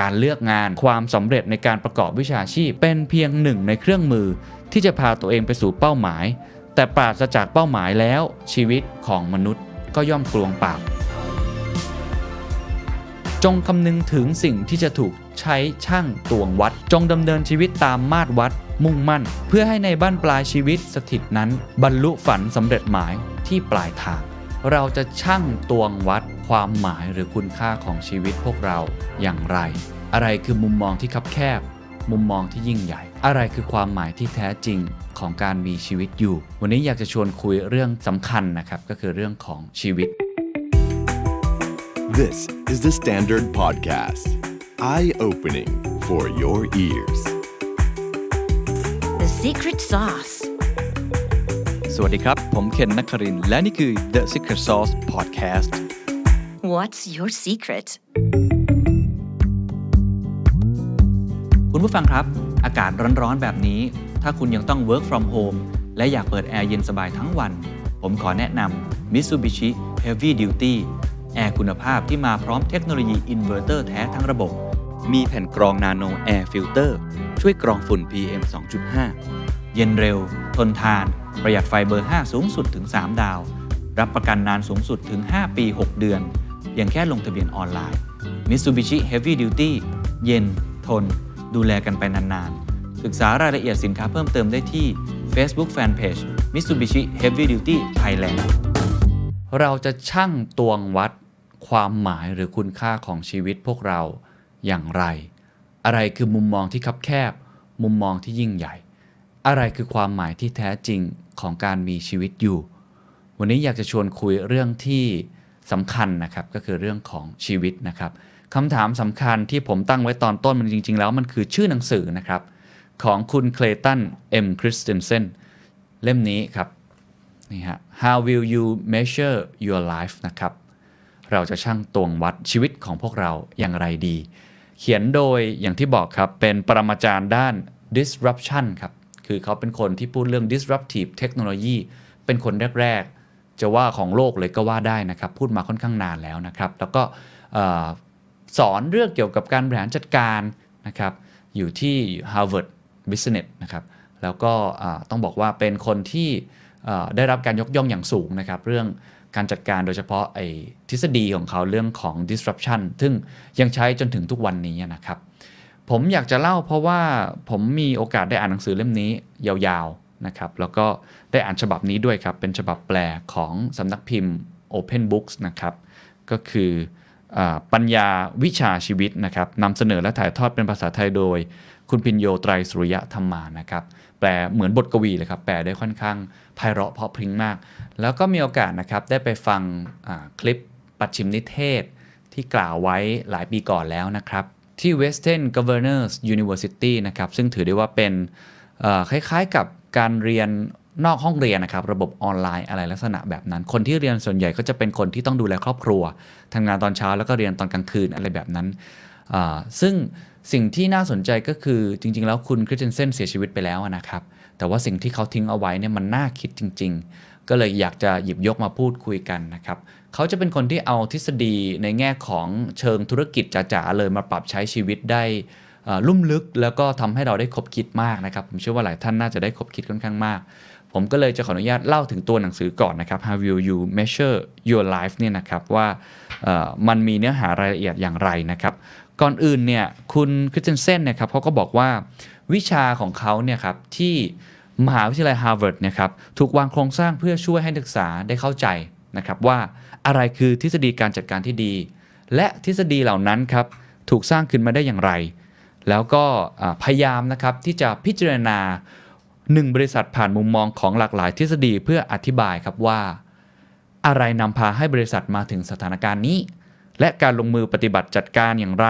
การเลือกงานความสำเร็จในการประกอบวิชาชีพ เป็นเพียงหนึ่งในเครื่องมือที่จะพาตัวเองไปสู่เป้าหมาย แต่ปราศจากเป้าหมายแล้ว ชีวิตของมนุษย์ก็ย่อมกลวงเปล่าจงคำนึงถึงสิ่งที่จะถูกใช้ช่างตวงวัด จงดำเนินชีวิตตามมาตรวัด มุ่งมั่น เพื่อให้ในบ้านปลายชีวิตสถิตนั้น บรรลุฝันสำเร็จหมายที่ปลายทาง เราจะช่างตวงวัดความหมายหรือคุณค่าของชีวิตพวกเราอย่างไร อะไรคือมุมมองที่คับแคบ มุมมองที่ยิ่งใหญ่ อะไรคือความหมายที่แท้จริงของการมีชีวิตอยู่ วันนี้อยากจะชวนคุยเรื่องสำคัญนะครับ ก็คือเรื่องของชีวิต This is the Standard Podcast. Eye opening for your ears. The secret sauce. สวัสดีครับ ผมเคนนักครินทร์และนี่คือ The Secret Sauce Podcast What's your secret? คุณผู้ฟังครับ อากาศร้อนๆ แบบนี้ ถ้าคุณยังต้อง work from home และอยากเปิดแอร์เย็นสบายทั้งวัน ผมขอแนะนำ Mitsubishi Heavy Duty แอร์คุณภาพที่มาพร้อมเทคโนโลยีอินเวอร์เตอร์แท้ทั้งระบบ มีแผ่นกรอง nano air filterช่วยกรองฝุ่น PM 2.5 เย็นเร็ว ทนทาน ประหยัดไฟเบอร์ 5 สูงสุดถึง 3 ดาว รับประกันนานสูงสุดถึง 5 ปี 6 เดือน อย่างแค่ลงทะเบียนออนไลน์ Mitsubishi Heavy Duty เย็น ทน ดูแลกันไปนานๆ ศึกษารายละเอียดสินค้าเพิ่มเติมได้ที่ Facebook Fanpage Mitsubishi Heavy Duty Thailand เราจะช่างตวงวัดความหมายหรือคุณค่าของชีวิตพวกเราอย่างไร อะไรคือมุมมองที่คับแคบ มุมมองที่ยิ่งใหญ่ อะไรคือความหมายที่แท้จริงของการมีชีวิตอยู่ วันนี้อยากจะชวนคุยเรื่องที่สำคัญนะครับก็คือเรื่องของชีวิตนะครับคำถามสำคัญที่ผมตั้งไว้ตอนต้นมันจริง ๆ แล้วมันคือชื่อหนังสือนะครับ ของคุณเคลตันเอ็มคริสเตนเซนเล่มนี้ครับนี่ฮะ How will you measure your life นะครับ เราจะช่างตวงวัดชีวิตของพวกเราอย่างไรดี เขียนโดยอย่างที่บอกครับ เป็นปรมาจารย์ด้าน disruption ครับ คือเขาเป็นคนที่พูดเรื่อง disruptive technology เป็นคนแรก ๆ จะว่าของโลกเลยก็ว่าได้นะครับ พูดมาค่อนข้างนานแล้วนะครับ แล้วก็สอนเรื่องเกี่ยวกับการบริหารจัดการนะครับ อยู่ที่ Harvard Business นะครับ แล้วก็ต้องบอกว่าเป็นคนที่ได้รับการยกย่องอย่างสูงนะครับ เรื่องการจัดการโดยเฉพาะไอ้ทฤษฎีของเขาเรื่องของ disruption ซึ่งยังใช้จนถึงทุกวันนี้นะครับ ผมอยากจะเล่าเพราะว่าผมมีโอกาสได้อ่านหนังสือเล่มนี้ยาวๆนะครับ แล้วก็ได้อ่านฉบับนี้ด้วยครับ เป็นฉบับแปลของสำนักพิมพ์ Open Books นะครับ ก็คืออปัญญาวิชาชีวิตนะครับนำเสนอและถ่ายทอดเป็นภาษาไทยโดย คุณพินโยไตรสุริยะธรรมานะครับ แปลเหมือนบทกวีเลยครับ แปลได้ค่อนข้างไพเราะเพราะพริ้งมาก แล้วก็มีโอกาสนะครับได้ไปฟังคลิปปัดชิมนิเทศที่กล่าวไว้หลายปีก่อนแล้วนะครับ ที่ Western Governors University นะครับ ซึ่งถือได้ว่าเป็นคล้ายๆกับการเรียนนอกห้องเรียนนะครับ ระบบออนไลน์อะไรลักษณะแบบนั้น คนที่เรียนส่วนใหญ่ก็จะเป็นคนที่ต้องดูแลครอบครัวทำงานตอนเช้าแล้วก็เรียนตอนกลางคืนอะไรแบบนั้น ซึ่งสิ่งที่น่าสนใจก็คือจริง ๆ แล้วคุณคริสเตนเซนเสียชีวิตไปแล้วนะครับ แต่ว่าสิ่งที่เขาทิ้งเอาไว้เนี่ยมันน่าคิดจริง ๆ ก็เลยอยากจะหยิบยกมาพูดคุยกันนะครับ เขาจะเป็นคนที่เอาทฤษฎีในแง่ของเชิงธุรกิจจ๋าๆเลยมาปรับใช้ชีวิตได้ลุ่มลึกแล้วก็ทำให้เราได้คบคิดมากนะครับ ผมเชื่อว่าหลายท่านน่าจะได้คบคิดค่อนข้างมาก ผมก็เลยจะขออนุญาตเล่าถึงตัวหนังสือก่อนนะครับ How will you measure your life เนี่ยนะครับว่ามันมีเนื้อหารายละเอียดอย่างไรนะครับ ก่อนอื่นเนี่ยคุณคริสเตนเซนเนี่ยครับเขาก็บอกว่าวิชาของเขาเนี่ยครับที่ มหาวิทยาลัยฮาร์วาร์ดนะครับถูกวางโครงสร้างเพื่อช่วยให้นักศึกษาได้เข้าใจนะครับว่าอะไรคือทฤษฎีการจัดการที่ดี และทฤษฎีเหล่านั้นครับถูกสร้างขึ้นมาได้อย่างไร แล้วก็พยายามนะครับที่จะพิจารณาหนึ่งบริษัทผ่านมุมมองของหลากหลายทฤษฎีเพื่ออธิบายครับว่า อะไรนำพาให้บริษัทมาถึงสถานการณ์นี้ และการลงมือปฏิบัติจัดการอย่างไร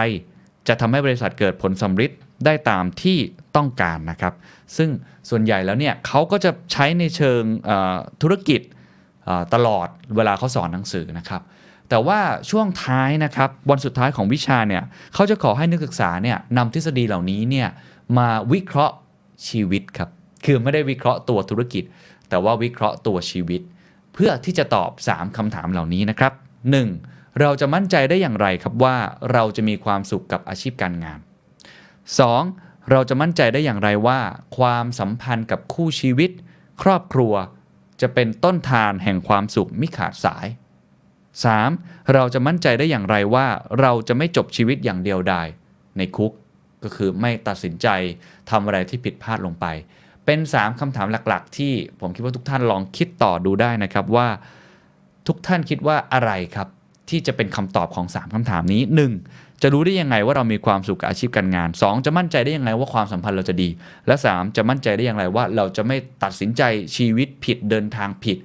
จะทำให้บริษัทเกิดผลสำฤทธิ์ได้ตามที่ ต้องการนะครับ ซึ่งส่วนใหญ่แล้วเนี่ยเขาก็จะใช้ในเชิงธุรกิจตลอดเวลาเขาสอนหนังสือนะครับ แต่ว่าช่วงท้ายนะครับวันสุดท้ายของวิชาเนี่ยเขาจะขอให้นักศึกษาเนี่ยนำทฤษฎีเหล่านี้เนี่ยมาวิเคราะห์ชีวิตครับ คือไม่ได้วิเคราะห์ตัวธุรกิจ แต่ว่าวิเคราะห์ตัวชีวิต เพื่อที่จะตอบ 3คำถามเหล่านี้นะครับ 1. เราจะมั่นใจได้อย่างไรครับว่าเราจะมีความสุขกับอาชีพการงาน 2. เราจะมั่นใจได้อย่างไรว่า ความสัมพันธ์กับคู่ชีวิต ครอบครัว จะเป็นต้นทานแห่งความสุขมิขาดสาย 3. เราจะมั่นใจได้อย่างไรว่า เราจะไม่จบชีวิตอย่างเดียวดายในคุกก็คือไม่ตัดสินใจทำอะไรที่ผิดพลาดลงไป เป็น 3คำถามหลักๆ ที่ผมคิดว่าทุกท่านลองคิดต่อดูได้นะครับว่า ทุกท่านคิดว่าอะไรครับ ที่จะเป็นคำตอบของ 3คำถามนี้ 1. จะรู้ได้ยังไงว่าเรามีความสุขกับอาชีพการงาน 2. จะมั่นใจได้ยังไงว่าความสัมพันธ์เราจะดี และ 3. จะมั่นใจได้อย่างไรว่าเราจะไม่ตัดสินใจชีวิตผิดเดินทางผิด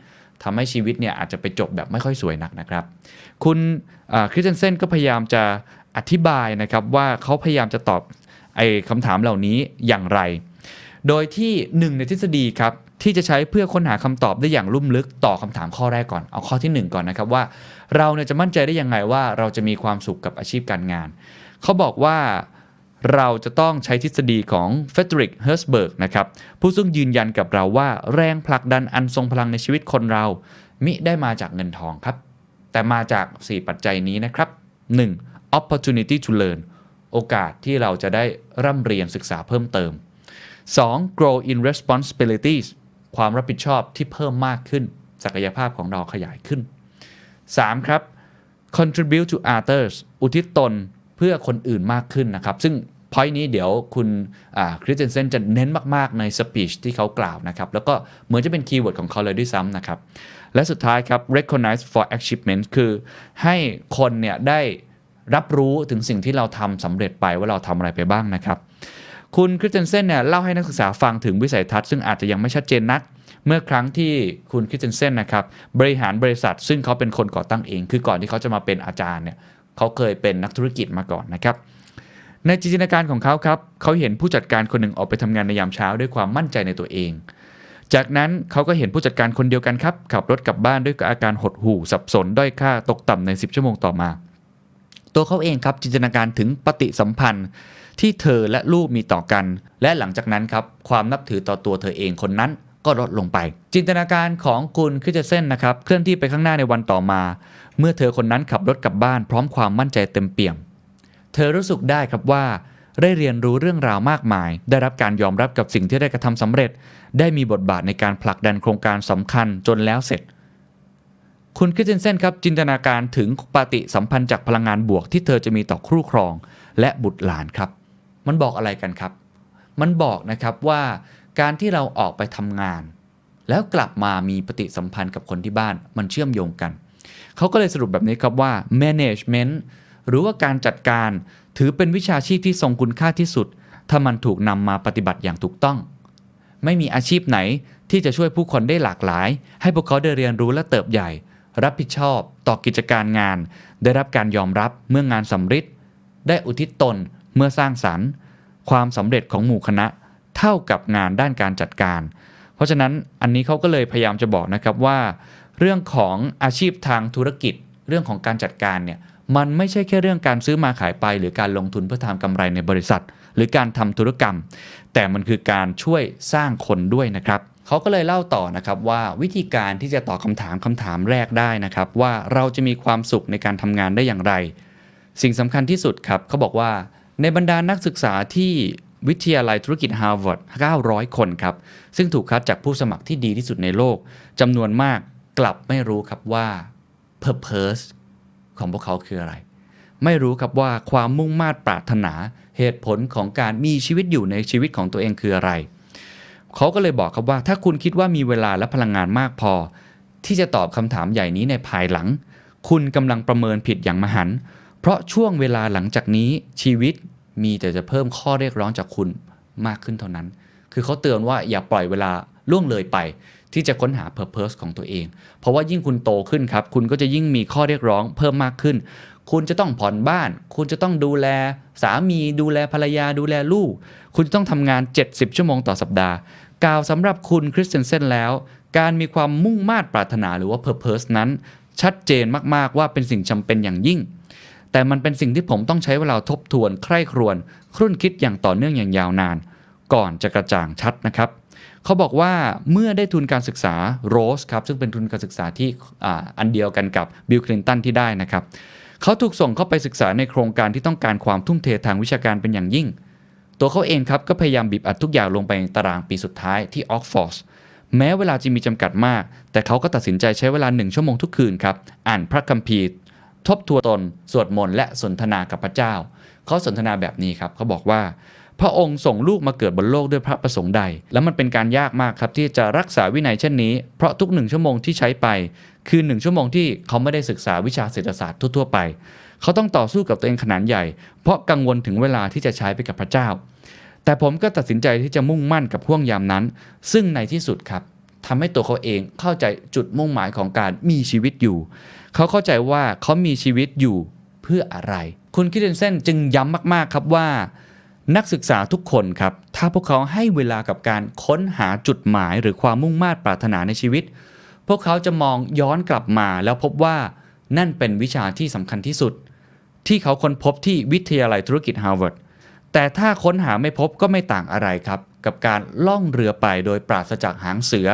ทำให้ชีวิตเนี่ยอาจจะไปจบแบบไม่ค่อยสวยนักนะครับ คุณคริสเตนเซนก็พยายามจะอธิบายนะครับว่าเขาพยายามจะตอบไอ้คำถามเหล่านี้อย่างไร โดยที่หนึ่งในทฤษฎีครับ ที่จะใช้เพื่อค้นหาคำตอบได้อย่างลุ่มลึกต่อคำถามข้อแรกก่อน เอาข้อที่ 1 ก่อนนะครับว่า เราเนี่ยจะมั่นใจได้ยังไงว่าเราจะมีความสุขกับอาชีพการงาน เขาบอกว่าเราจะต้องใช้ทฤษฎีของเฟรเดอริก เฮิร์ซเบิร์กนะครับผู้ซึ่งยืนยันกับเราว่าแรงผลักดันอันทรงพลังในชีวิตคนเรา มิได้มาจากเงินทองครับ แต่มาจาก 4 ปัจจัยนี้นะครับ 1. opportunity to learn โอกาสที่เราจะได้ร่ำเรียนศึกษาเพิ่มเติม 2. grow in responsibilities ความรับผิดชอบที่เพิ่มมากขึ้น ศักยภาพของเราขยายขึ้น 3. ครับ contribute to others อุทิศตนเพื่อคนอื่นมากขึ้นนะครับ ซึ่ง point นี้เดี๋ยวคุณคริสเตนเซนจะเน้นมากๆในสปีชที่เขากล่าวนะครับ แล้วก็เหมือนจะเป็น keyword ของเขาเลยด้วยซ้ำนะครับ และสุดท้ายครับ recognize for achievement คือให้คนเนี่ยได้รับรู้ถึงสิ่งที่เราทำสำเร็จไปว่าเราทำอะไรไปบ้างนะครับ คุณคริสเตนเซนเนี่ยเล่าให้นักศึกษาฟังถึงวิสัยทัศน์ซึ่งอาจจะยังไม่ชัดเจนนัก เมื่อครั้งที่คุณคริสเตนเซนนะครับบริหารบริษัท ซึ่งเขาเป็นคนก่อตั้งเอง คือก่อนที่เขาจะมาเป็นอาจารย์เนี่ยเขาเคยเป็นนักธุรกิจมาก่อนนะครับในจินตนาการของเขาครับเขาเห็นผู้จัดการคนหนึ่งออกไปทำงานในยามเช้าด้วยความมั่นใจในตัวเอง จากนั้นเขาก็เห็นผู้จัดการคนเดียวกันครับขับรถกลับบ้านด้วยอาการหดหู่สับสนด้อยค่าตกต่ำใน 10 ชั่วโมงต่อมา ตัวเขาเองครับจินตนาการถึงปฏิสัมพันธ์ ที่เธอและลูกมีต่อกัน และหลังจากนั้นครับความนับถือต่อตัวเธอเองคนนั้นก็ลดลงไป จินตนาการของคุณคริสเซนนะครับเคลื่อนที่ไปข้างหน้าในวันต่อมา เมื่อเธอคนนั้นขับรถกลับบ้านพร้อมความมั่นใจเต็มเปี่ยม เธอรู้สึกได้ครับว่า ได้เรียนรู้เรื่องราวมากมาย ได้รับการยอมรับกับสิ่งที่ได้กระทำสำเร็จ ได้มีบทบาทในการผลักดันโครงการสำคัญจนแล้วเสร็จ คุณคริสเตนเซนครับจินตนาการถึงปฏิสัมพันธ์จากพลังงานบวกที่เธอจะมีต่อครู่ครอง และบุตรหลานครับ มันบอกอะไรกันครับ มันบอกนะครับว่าการที่เราออกไปทำงาน แล้วกลับมามีปฏิสัมพันธ์กับคนที่บ้าน มันเชื่อมโยงกัน เขาก็เลยสรุปแบบนี้ครับว่า management หรือว่าการจัดการถือเป็นวิชาชีพที่ทรงคุณค่าที่สุด ถ้ามันถูกนำมาปฏิบัติอย่างถูกต้อง ไม่มีอาชีพไหนที่จะช่วยผู้คนได้หลากหลาย ให้พวกเขาได้เรียนรู้และเติบใหญ่ รับผิดชอบ ต่อกิจการงาน ได้รับการยอมรับเมื่องานสำเร็จได้อุทิศตน เมื่อสร้างสรรค์ ความสำเร็จของหมู่คณะเท่ากับงานด้านการจัดการ เพราะฉะนั้นอันนี้เขาก็เลยพยายามจะบอกนะครับว่า เรื่องของอาชีพทางธุรกิจ เรื่องของการจัดการเนี่ยมันไม่ใช่แค่เรื่องการซื้อมาขายไป หรือการลงทุนเพื่อทำกำไรในบริษัท หรือการทำธุรกรรม แต่มันคือการช่วยสร้างคนด้วยนะครับเขาก็เลยเล่าต่อนะครับว่าวิธีการที่จะตอบคำถามคำถามแรกได้นะครับ ว่าเราจะมีความสุขในการทำงานได้อย่างไร สิ่งสำคัญที่สุดครับเขาบอกว่า ในบรรดานักศึกษาที่วิทยาลัยธุรกิจฮาร์วาร์ด 900 คนครับ ซึ่งถูกคัดจากผู้สมัครที่ดีที่สุดในโลกจำนวนมากกลับไม่รู้ครับว่า purpose ของพวกเขาคืออะไร ไม่รู้ครับว่าความมุ่งมา่ปรารถนาเหตุผลของการมีชีวิตอยู่ในชีวิตของตัวเองคืออะไร เขาก็เลยบอกครับว่า ถ้าคุณคิดว่ามีเวลาและพลังงานมากพอ ที่จะตอบคำถามใหญ่นี้ในภายหลัง คุณกำลังประเมินผิดอย่างมหันต์ ราะช่วงเวลาหลังจากนี้ชีวิตมีแต่จะเพิ่มข้อเรียกร้องจากคุณมากขึ้นเท่านั้น คือเขาเตือนว่าอย่าปล่อยเวลาล่วงเลยไป ที่จะค้นหา Purpose ของตัวเอง เพราะว่ายิ่งคุณโตขึ้นครับ คุณก็จะยิ่งมีข้อเรียกร้องเพิ่มมากขึ้น คุณจะต้องผ่อนบ้าน คุณจะต้องดูแล สามี ดูแลภรรยา ดูแลลูก คุณจะต้องทำงาน 70 ชั่วโมงต่อสัปดาห์ กล่าวสำหรับคุณคริสเตนเซนแล้ว การมีความมุ่งมา่ปรารถนาหรือว่า Purpose นั้น ชัดเจนมากๆว่าเป็นสิ่งจำเป็นอย่างยิ่ง แต่มันเป็นสิ่งที่ผมต้องใช้เวลาทบทวนใคร่ครวญครุ่นคิดอย่างต่อเนื่องอย่างยาวนาน ก่อนจะกระจ่างชัดนะครับเขาบอกว่าเมื่อได้ทุนการศึกษาโรสครับซึ่งเป็นทุนการศึกษาที่ออันเดียวกันกับบิลคลินตันที่ได้นะครับเขาถูกส่งเข้าไปศึกษาในโครงการที่ต้องการความทุ่มเททางวิชาการเป็นอย่างยิ่ง ตัวเขาเองครับก็พยายามบีบอัดทุกอย่างลงไปในตารางปีสุดท้ายที่ออกฟอร์สแม้เวลาจะมีจำกัดมาก แต่เขาก็ตัดสินใจใช้เวลาหนึ่งชั่วโมงทุกคืนครับ อ่านพระคัมภีร์ ทบทวนตน สวดมนต์และสนทนากับพระเจ้า เขาสนทนาแบบนี้ครับเขาบอกว่า พระองค์ส่งลูกมาเกิดบนโลกด้วยพระประสงค์ใด แล้วมันเป็นการยากมากครับที่จะรักษาวินัยเช่นนี้ เพราะทุกหนึ่งชั่วโมงที่ใช้ไป คือหนึ่งชั่วโมงที่เขาไม่ได้ศึกษาวิชาเศรษฐศาสตร์ทั่วๆไป เขาต้องต่อสู้กับตัวเองขนาดใหญ่ เพราะกังวลถึงเวลาที่จะใช้ไปกับพระเจ้า แต่ผมก็ตัดสินใจที่จะมุ่งมั่นกับห่วงยามนั้น ซึ่งในที่สุดครับทำให้ตัวเขาเองเข้าใจจุดมุ่งหมายของการมีชีวิตอยู่ เขาเข้าใจว่าเขามีชีวิตอยู่เพื่ออะไร คุณคิดเดนเซนจึงย้ำมาก ๆ ครับว่า นักศึกษาทุกคนครับ ถ้าพวกเขาให้เวลากับการค้นหาจุดหมายหรือความมุ่งมา่ปรารถนาในชีวิต พวกเขาจะมองย้อนกลับมาแล้วพบว่านั่นเป็นวิชาที่สำคัญที่สุด ที่เขาค้นพบที่วิทยาลัยธุรกิจฮาร์วาร์ดแต่ถ้าค้นหาไม่พบก็ไม่ต่างอะไรครับ กับการล่องเรือไปโดยปราศจากหางเสือ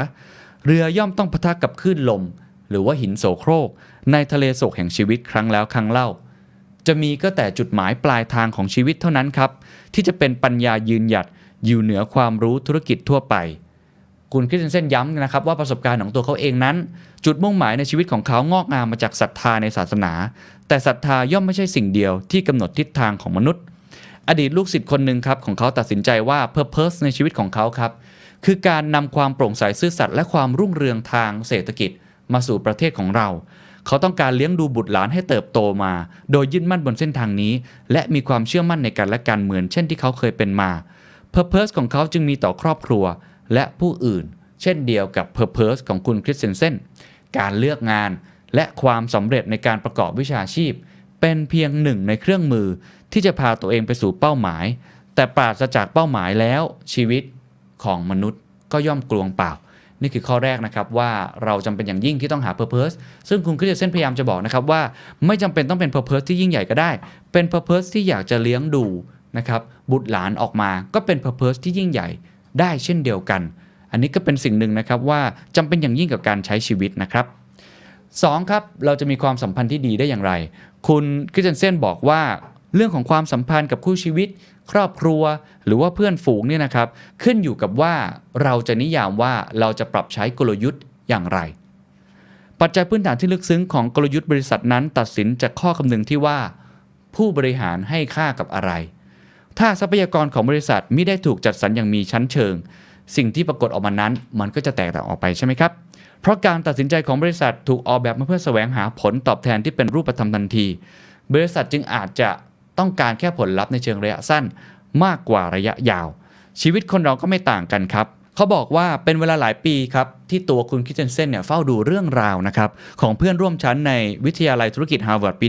เรือย่อมต้องปะทะกับคลื่นลม หรือว่าหินโสโครก ในทะเลโศกแห่งชีวิตครั้งแล้วครั้งเล่า จะมีก็แต่จุดหมายปลายทางของชีวิตเท่านั้นครับ ที่จะเป็นปัญญายืนหยัดอยู่เหนือความรู้ธุรกิจทั่วไป คุณคริสเตนเซนย้ำนะครับว่าประสบการณ์ของตัวเขาเองนั้น จุดมุ่งหมายในชีวิตของเขางอกงามมาจากศรัทธาในศาสนา แต่ศรัทธาย่อมไม่ใช่สิ่งเดียวที่กำหนดทิศทางของมนุษย์ อดีตลูกศิษย์คนหนึ่งครับของเขาตัดสินใจว่า Purpose ในชีวิตของเขาครับคือการนำความโปร่งใสซื่อสัตย์และความรุ่งเรืองทางเศรษฐกิจมาสู่ประเทศของเรา เขาต้องการเลี้ยงดูบุตรหลานให้เติบโตมา โดยยึดมั่นบนเส้นทางนี้ และมีความเชื่อมั่นในการและการเหมือนเช่นที่เขาเคยเป็นมา Purpose ของเขาจึงมีต่อครอบครัวและผู้อื่น เช่นเดียวกับ Purpose ของคุณคริสเซนเซนการเลือกงานและความสำเร็จในการประกอบวิชาชีพ เป็นเพียงหนึ่งในเครื่องมือที่จะพาตัวเองไปสู่เป้าหมาย แต่ปราศจากเป้าหมายแล้วชีวิตของมนุษย์ก็ย่อมกลวงเปล่า นี่คือข้อแรกนะครับว่าเราจำเป็นอย่างยิ่งที่ต้องหา Purpose ซึ่งคุณคริสเซนพยายามจะบอกนะครับว่าไม่จำเป็นต้องเป็น Purpose ที่ยิ่งใหญ่ก็ได้ เป็น Purpose ที่อยากจะเลี้ยงดูนะครับบุตรหลานออกมาก็เป็น Purpose ที่ยิ่งใหญ่ได้เช่นเดียวกัน อันนี้ก็เป็นสิ่งหนึ่งนะครับว่าจำเป็นอย่างยิ่งกับการใช้ชีวิตนะครับ 2. ครับเราจะมีความสัมพันธ์ที่ดีได้อย่างไร คุณคริสเตนเซนบอกว่า เรื่องของความสัมพันธ์กับคู่ชีวิต ครอบครัว หรือว่าเพื่อนฝูงเนี่ยนะครับ ขึ้นอยู่กับว่าเราจะนิยามว่าเราจะปรับใช้กลยุทธ์อย่างไร ปัจจัยพื้นฐานที่ลึกซึ้งของกลยุทธ์บริษัทนั้น ตัดสินจากข้อคำนึงที่ว่า ผู้บริหารให้ค่ากับอะไร ถ้าทรัพยากรของบริษัทไม่ได้ถูกจัดสรรอย่างมีชั้นเชิง สิ่งที่ปรากฏออกมานั้น มันก็จะแตกต่างออกไปใช่ไหมครับเพราะการตัดสินใจของบริษัทถูกออกแบบมาเพื่อแสวงหาผลตอบแทนที่เป็นรูปธรรมทันที บริษัทจึงอาจจะ ต้องการแค่ผลลัพธ์ในเชิงระยะสั้น มากกว่าระยะยาว ชีวิตคนเราก็ไม่ต่างกันครับเขาบอกว่าเป็นเวลาหลายปีครับ ที่ตัวคุณคิเทนเซนเนี่ยเฝ้าดูเรื่องราวนะครับ ของเพื่อนร่วมชั้นในวิทยาลัยธุรกิจฮาร์วาร์ดปี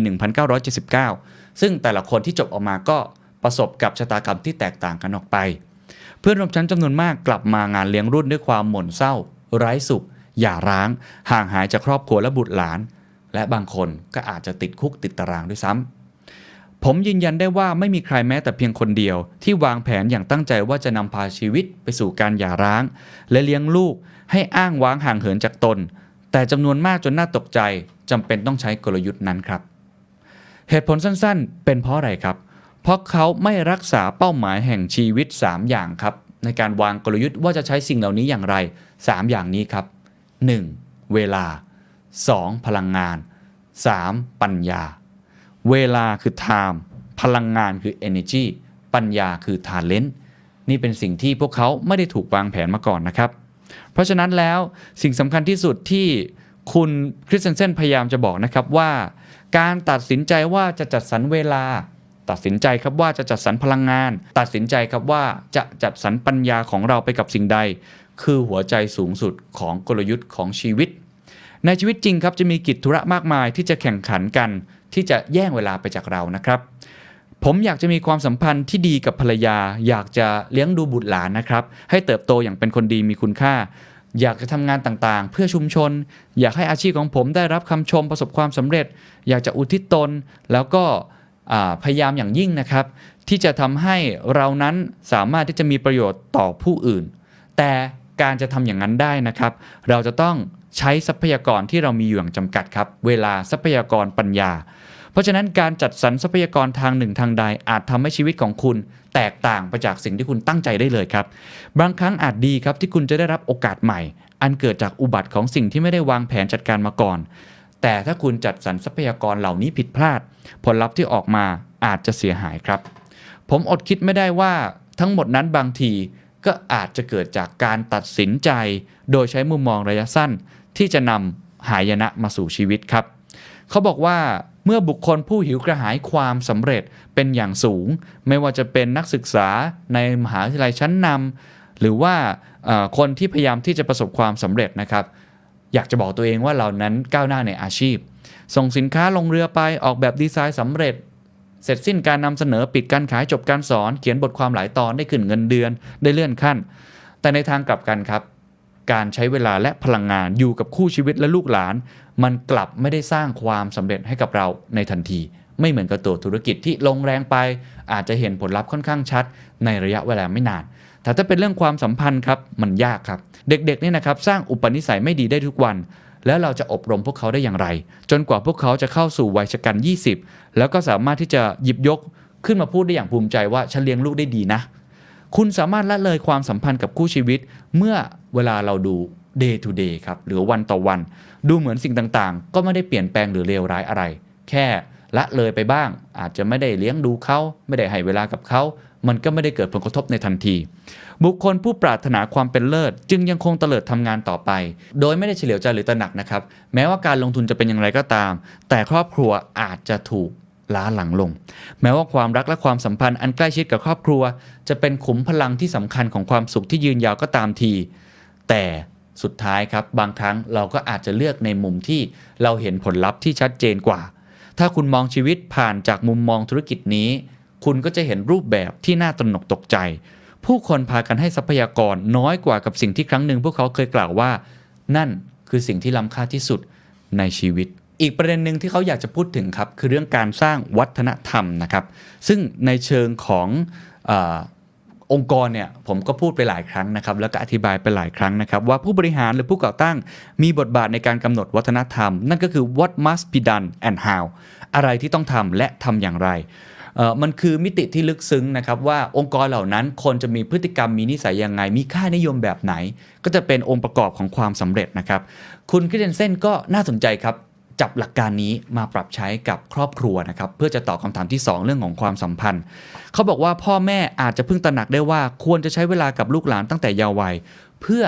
1979 ซึ่งแต่ละคนที่จบออกมาก็ประสบกับชะตากรรมที่แตกต่างกันออกไป เพื่อนร่วมชั้นจำนวนมากกลับมางานเลี้ยงรุ่นด้วยความหม่นเศร้า ไร้สุขหย่าร้าง ห่างหายจากครอบครัวและบุตรหลาน และบางคนก็อาจจะติดคุกติดตารางด้วยซ้ำ ผมยืนยันได้ว่าไม่มีใครแม้แต่เพียงคนเดียว ที่วางแผนอย่างตั้งใจว่าจะนำพาชีวิตไปสู่การหย่าร้าง และเลี้ยงลูกให้อ้างว้างห่างเหินจากตน แต่จำนวนมากจนน่าตกใจจำเป็นต้องใช้กลยุทธ์นั้นครับ เหตุผลสั้นๆ เป็นเพราะอะไรครับ เพราะเขาไม่รักษาเป้าหมายแห่งชีวิต 3 อย่างครับ ในการวางกลยุทธ์ว่าจะใช้สิ่งเหล่านี้อย่างไร 3 อย่างนี้ครับ 1. เวลา 2. พลังงาน 3. ปัญญา เวลาคือ time พลังงานคือ energy ปัญญาคือ talent นี่เป็นสิ่งที่พวกเขาไม่ได้ถูกวางแผนมาก่อนนะครับ เพราะฉะนั้นแล้วสิ่งสำคัญที่สุดที่คุณคริสเตนเซนพยายามจะบอกนะครับว่า การตัดสินใจว่าจะจัดสรรเวลา ตัดสินใจครับว่าจะจัดสรรพลังงาน ตัดสินใจครับว่าจะจัดสรรปัญญาของเราไปกับสิ่งใด คือหัวใจสูงสุดของกลยุทธ์ของชีวิต ในชีวิตจริงครับจะมีกิจธุระมากมายที่จะแข่งขันกัน ที่จะแย่งเวลาไปจากเรานะครับ ผมอยากจะมีความสัมพันธ์ที่ดีกับภรรยา อยากจะเลี้ยงดูบุตรหลานนะครับ ให้เติบโตอย่างเป็นคนดีมีคุณค่า อยากจะทำงานต่างๆ เพื่อชุมชน อยากให้อาชีพของผมได้รับคำชมประสบความสำเร็จ อยากจะอุทิศตน แล้วก็พยายามอย่างยิ่งนะครับ ที่จะทำให้เรานั้นสามารถที่จะมีประโยชน์ต่อผู้อื่น แต่การจะทำอย่างนั้นได้นะครับ เราจะต้อง ใช้ทรัพยากรที่เรามีอยู่อย่างจำกัดครับ เวลาทรัพยากรปัญญา เพราะฉะนั้นการจัดสรรทรัพยากรทางหนึ่งทางใด อาจทำให้ชีวิตของคุณแตกต่างไปจากสิ่งที่คุณตั้งใจได้เลยครับ บางครั้งอาจดีครับที่คุณจะได้รับโอกาสใหม่ อันเกิดจากอุบัติของสิ่งที่ไม่ได้วางแผนจัดการมาก่อน แต่ถ้าคุณจัดสรรทรัพยากรเหล่านี้ผิดพลาด ผลลัพธ์ที่ออกมาอาจจะเสียหายครับ ผมอดคิดไม่ได้ว่าทั้งหมดนั้นบางทีก็อาจจะเกิดจากการตัดสินใจ โดยใช้มุมมองระยะสั้น ที่จะนำหายนะมาสู่ชีวิตครับ เขาบอกว่าเมื่อบุคคลผู้หิวกระหายความสำเร็จเป็นอย่างสูง ไม่ว่าจะเป็นนักศึกษาในมหาวิทยาลัยชั้นนำหรือว่าคนที่พยายามที่จะประสบความสำเร็จนะครับ อยากจะบอกตัวเองว่าเรานั้นก้าวหน้าในอาชีพ ส่งสินค้าลงเรือไปออกแบบดีไซน์สำเร็จ เสร็จสิ้นการนำเสนอปิดการขายจบการสอน เขียนบทความหลายตอนได้ขึ้นเงินเดือนได้เลื่อนขั้น แต่ในทางกลับกันครับ การใช้เวลาและพลังงานอยู่กับคู่ชีวิตและลูกหลาน มันกลับไม่ได้สร้างความสำเร็จให้กับเราในทันที ไม่เหมือนกับตัวธุรกิจที่ลงแรงไป อาจจะเห็นผลลัพธ์ค่อนข้างชัด ในระยะเวลาไม่นาน แต่ถ้าเป็นเรื่องความสัมพันธ์ครับมันยากครับ เด็กๆนี่นะครับสร้างอุปนิสัยไม่ดีได้ทุกวัน แล้วเราจะอบรมพวกเขาได้อย่างไร จนกว่าพวกเขาจะเข้าสู่วัยชกัน20 แล้วก็สามารถที่จะหยิบยกขึ้นมาพูดได้อย่างภูมิใจว่าฉันเลี้ยงลูกได้ดีนะ คุณสามารถละเลยความสัมพันธ์กับคู่ชีวิตเมื่อ เวลาเราดู day to day ครับหรือวันต่อวัน ดูเหมือนสิ่งต่างๆ ก็ไม่ได้เปลี่ยนแปลงหรือเลวร้ายอะไร แค่ละเลยไปบ้าง อาจจะไม่ได้เลี้ยงดูเขาไม่ได้ให้เวลากับเขา มันก็ไม่ได้เกิดผลกระทบในทันที บุคคลผู้ปรารถนาความเป็นเลิศ จึงยังคงเตลิดทำงานต่อไป โดยไม่ได้เฉลียวใจหรือตระหนักนะครับ แม้ว่าการลงทุนจะเป็นอย่างไรก็ตาม แต่ครอบครัวอาจจะถูกล้าหลังลง แม้ว่าความรักและความสัมพันธ์อันใกล้ชิดกับครอบครัว จะเป็นขุมพลังที่สำคัญของความสุขที่ยืนยาวก็ตามที แต่สุดท้ายครับบางครั้งเราก็อาจจะเลือกในมุมที่เราเห็นผลลัพธ์ที่ชัดเจนกว่า ถ้าคุณมองชีวิตผ่านจากมุมมองธุรกิจนี้ คุณก็จะเห็นรูปแบบที่น่าตระหนกตกใจ ผู้คนพากันให้ทรัพยากรน้อยกว่ากับสิ่งที่ครั้งหนึ่งพวกเขาเคยกล่าวว่า นั่นคือสิ่งที่ล้ำค่าที่สุดในชีวิตอีกประเด็นหนึ่งที่เขาอยากจะพูดถึงครับ คือเรื่องการสร้างวัฒนธรรมนะครับ ซึ่งในเชิงของอ องค์กรเนี่ยผมก็พูดไปหลายครั้งนะครับ แล้วก็อธิบายไปหลายครั้งนะครับ ว่าผู้บริหารหรือผู้ก่อตั้งมีบทบาทในการกำหนดวัฒนธรรม นั่นก็คือ what must be done and how อะไรที่ต้องทำและทำอย่างไรมันคือมิติที่ลึกซึ้งนะครับว่าองค์กรเหล่านั้นคนจะมีพฤติกรรมมีนิสัยยังไง มีค่านิยมแบบไหน ก็จะเป็นองค์ประกอบของความสำเร็จนะครับ คุณคริสเตนเซนก็น่าสนใจครับ จับหลักการนี้มาปรับใช้กับครอบครัวนะครับเพื่อจะตอบคำถามที่ 2 เรื่องของความสัมพันธ์ เขาบอกว่าพ่อแม่อาจจะเพิ่งตระหนักได้ว่าควรจะใช้เวลากับลูกหลานตั้งแต่เยาว์วัย เพื่อ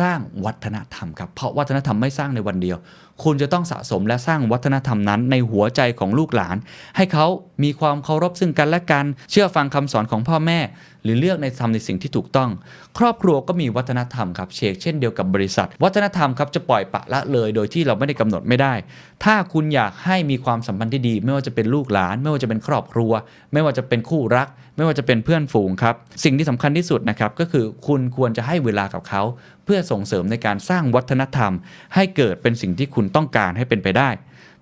สร้างวัฒนธรรมครับ เพราะวัฒนธรรมไม่สร้างในวันเดียว คุณจะต้องสะสมและสร้างวัฒนธรรมนั้นในหัวใจของลูกหลาน ให้เขามีความเคารพซึ่งกันและกัน เชื่อฟังคำสอนของพ่อแม่ หรือเลือกในทำในสิ่งที่ถูกต้อง ครอบครัวก็มีวัฒนธรรมครับเชกเช่นเดียวกับบริษัท วัฒนธรรมครับจะปล่อยปละละเลยโดยที่เราไม่ได้กำหนดไม่ได้ ถ้าคุณอยากให้มีความสัมพันธ์ที่ดี ไม่ว่าจะเป็นลูกหลาน ไม่ว่าจะเป็นครอบครัว ไม่ว่าจะเป็นคู่รัก ไม่ว่าจะเป็นเพื่อนฝูงครับสิ่งที่สำคัญที่สุดนะครับก็คือคุณควรจะให้เวลากับเขาเพื่อส่งเสริมในการสร้างวัฒนธรรม ให้เกิดเป็นสิ่งที่คุณต้องการให้เป็นไปได้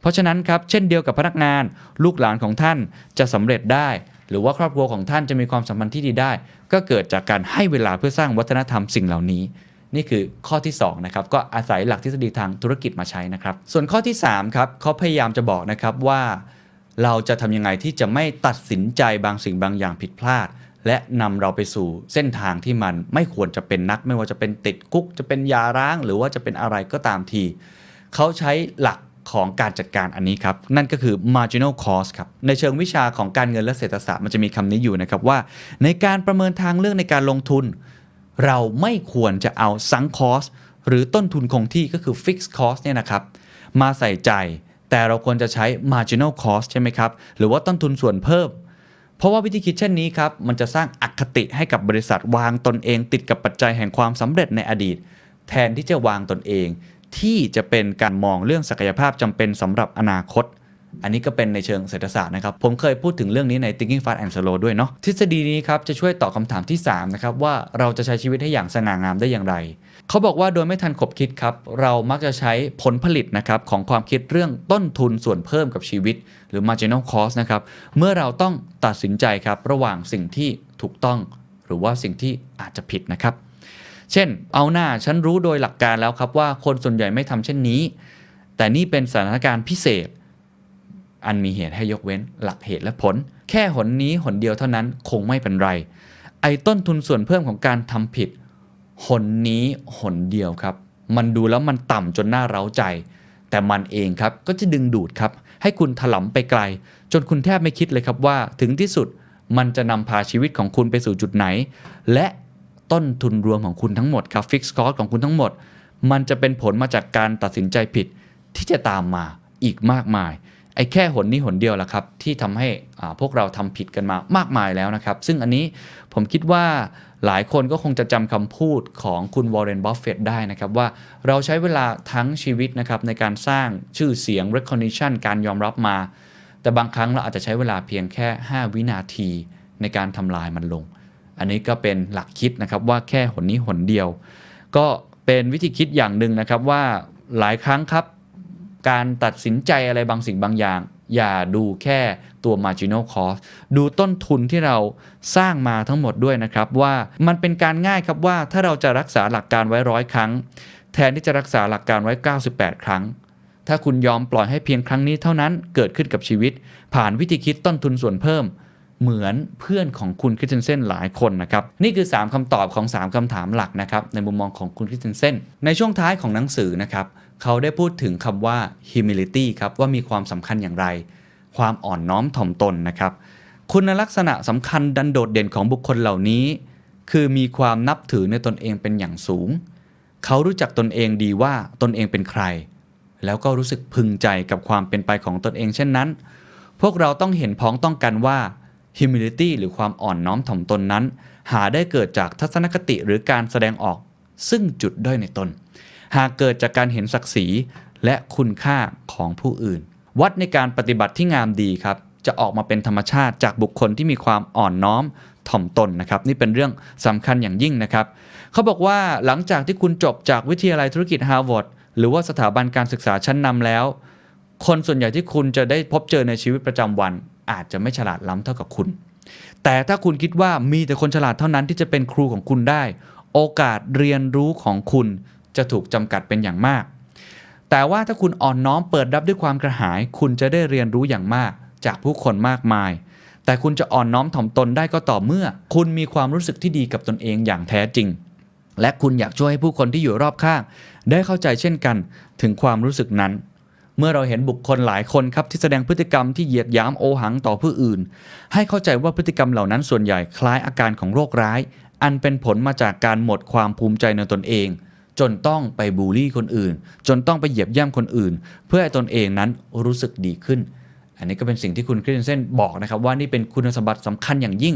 เพราะฉะนั้นครับเช่นเดียวกับพนักงาน ลูกหลานของท่านจะสำเร็จได้ หรือว่าครอบครัวของท่านจะมีความสัมพันธ์ที่ดีได้ ก็เกิดจากการให้เวลาเพื่อสร้างวัฒนธรรมสิ่งเหล่านี้ นี่คือข้อที่2นะครับก็อาศัยหลักทฤษฎีทางธุรกิจมาใช้นะครับส่วนข้อที่3ครับเขาพยายามจะบอกนะครับว่า เราจะทำยังไงที่จะไม่ตัดสินใจบางสิ่งบางอย่างผิดพลาดและนำเราไปสู่เส้นทางที่มันไม่ควรจะเป็นนัก ไม่ว่าจะเป็นติดคุก จะเป็นยาร้าง หรือว่าจะเป็นอะไรก็ตามที เขาใช้หลัก ของการจัดการอันนี้ครับ นั่นก็คือ marginal cost ครับ ในเชิงวิชาของการเงินและเศรษฐศาสตร์มันจะมีคำนี้อยู่นะครับว่า ในการประเมินทางเลือกในการลงทุน เราไม่ควรจะเอา sunk cost หรือต้นทุนคงที่ก็คือ fixed cost เนี่ยนะครับ มาใส่ใจ แต่เราควรจะใช้ marginal cost ใช่ไหมครับ หรือว่าต้นทุนส่วนเพิ่ม เพราะว่าวิธีคิดเช่นนี้ครับ มันจะสร้างอคติให้กับบริษัทวางตนเอง ติดกับปัจจัยแห่งความสำเร็จในอดีต แทนที่จะวางตนเอง ที่จะเป็นการมองเรื่องศักยภาพจำเป็นสำหรับอนาคต อันนี้ก็เป็นในเชิงเศรษฐศาสตร์นะครับ ผมเคยพูดถึงเรื่องนี้ใน Thinking Fast and Slow ด้วยเนาะทฤษฎีนี้ครับจะช่วยตอบคำถามที่ 3 นะครับ ว่าเราจะใช้ชีวิตให้อย่างสง่างามได้อย่างไร เขาบอกว่าโดยไม่ทันขบคิดครับ เรามักจะใช้ผลผลิตนะครับของความคิดเรื่องต้นทุนส่วนเพิ่มกับชีวิต หรือ marginal cost นะครับเมื่อเราต้องตัดสินใจครับระหว่างสิ่งที่ถูกต้อง หรือว่าสิ่งที่อาจจะผิดนะครับ เช่น เอาหน้าฉันรู้โดยหลักการแล้วครับว่าคนส่วนใหญ่ไม่ทำเช่นนี้ แต่นี่เป็นสถานการณ์พิเศษ อันมีเหตุให้ยกเว้นหลักเหตุและผล แค่หนนี้หนเดียวเท่านั้นคงไม่เป็นไร ไอ้ต้นทุนส่วนเพิ่มของการทำผิด หนนี้หนเดียวครับ มันดูแล้วมันต่ำจนน่าเร้าใจ แต่มันเองครับก็จะดึงดูดครับ ให้คุณถลำไปไกล จนคุณแทบไม่คิดเลยครับว่า ถึงที่สุดมันจะนำพาชีวิตของคุณไปสู่จุดไหน และ ต้นทุนรวมของคุณทั้งหมดครับฟิกซ์คอร์ของคุณทั้งหมด มันจะเป็นผลมาจากการตัดสินใจผิดที่จะตามมาอีกมากมาย ไอ้แค่หนนี้หนเดียวแหละครับ ที่ทำให้พวกเราทำผิดกันมามากมายแล้วนะครับ ซึ่งอันนี้ผมคิดว่าหลายคนก็คงจะจำคำพูดของคุณวอร์เรนบัฟเฟตต์ได้นะครับ ว่าเราใช้เวลาทั้งชีวิตนะครับในการสร้างชื่อเสียง recognition การยอมรับมา แต่บางครั้งเราอาจจะใช้เวลาเพียงแค่ 5 วินาทีในการทำลายมันลง อันนี้ก็เป็นหลักคิดนะครับว่าแค่หนนี้หนเดียว ก็เป็นวิธีคิดอย่างหนึ่งนะครับว่าหลายครั้งครับการตัดสินใจอะไรบางสิ่งบางอย่าง อย่าดูแค่ตัว marginal cost ดูต้นทุนที่เราสร้างมาทั้งหมดด้วยนะครับ ว่ามันเป็นการง่ายครับว่าถ้าเราจะรักษาหลักการไว้ร้อยครั้ง แทนที่จะรักษาหลักการไว้ 98 ครั้ง ถ้าคุณยอมปล่อยให้เพียงครั้งนี้เท่านั้นเกิดขึ้นกับชีวิต ผ่านวิธีคิดต้นทุนส่วนเพิ่ม เหมือนเพื่อนของคุณคริสเตนเซนหลายคนนะครับ นี่คือ 3คำตอบของ 3คำถามหลักนะครับ ในมุมมองของคุณคริสเตนเซนในช่วงท้ายของหนังสือนะครับ เขาได้พูดถึงคำว่า humility ครับ ว่ามีความสำคัญอย่างไร ความอ่อนน้อมถ่อมตนนะครับ คุณลักษณะสำคัญดันโดดเด่นของบุคคลเหล่านี้ คือมีความนับถือในตนเองเป็นอย่างสูง เขารู้จักตนเองดีว่าตนเองเป็นใคร แล้วก็รู้สึกพึงใจกับความเป็นไปของตนเองเช่นนั้น พวกเราต้องเห็นพ้องต้องกันว่า humility หรือความอ่อนน้อมถ่อมตนนั้น หาได้เกิดจากทัศนคติหรือการแสดงออกซึ่งจุดด้อยในตน หากเกิดจากการเห็นศักดิ์ศรีและคุณค่าของผู้อื่น วัดในการปฏิบัติที่งามดีครับ จะออกมาเป็นธรรมชาติจากบุคคลที่มีความอ่อนน้อมถ่อมตนนะครับ นี่เป็นเรื่องสำคัญอย่างยิ่งนะครับ เขาบอกว่าหลังจากที่คุณจบจากวิทยาลัยธุรกิจฮาร์วาร์ดหรือว่าสถาบันการศึกษาชั้นนำแล้ว คนส่วนใหญ่ที่คุณจะได้พบเจอในชีวิตประจำวัน อาจจะไม่ฉลาดล้ำเท่ากับคุณ แต่ถ้าคุณคิดว่ามีแต่คนฉลาดเท่านั้นที่จะเป็นครูของคุณได้ โอกาสเรียนรู้ของคุณจะถูกจำกัดเป็นอย่างมาก แต่ว่าถ้าคุณอ่อนน้อมเปิดรับด้วยความกระหาย คุณจะได้เรียนรู้อย่างมากจากผู้คนมากมาย แต่คุณจะอ่อนน้อมถ่อมตนได้ก็ต่อเมื่อ คุณมีความรู้สึกที่ดีกับตนเองอย่างแท้จริง และคุณอยากช่วยให้ผู้คนที่อยู่รอบข้าง ได้เข้าใจเช่นกัน ถึงความรู้สึกนั้น เมื่อเราเห็นบุคคลหลายคนครับที่แสดงพฤติกรรมที่เหยียดหยามโอหังต่อผู้อื่น ให้เข้าใจว่าพฤติกรรมเหล่านั้นส่วนใหญ่คล้ายอาการของโรคร้าย อันเป็นผลมาจากการหมดความภูมิใจในตนเอง จนต้องไปบูลลี่คนอื่น จนต้องไปเหยียบย่ำคนอื่น เพื่อให้ตนเองนั้นรู้สึกดีขึ้น อันนี้ก็เป็นสิ่งที่คุณคริสเตนเซนบอกนะครับว่านี่เป็นคุณสมบัติสำคัญอย่างยิ่ง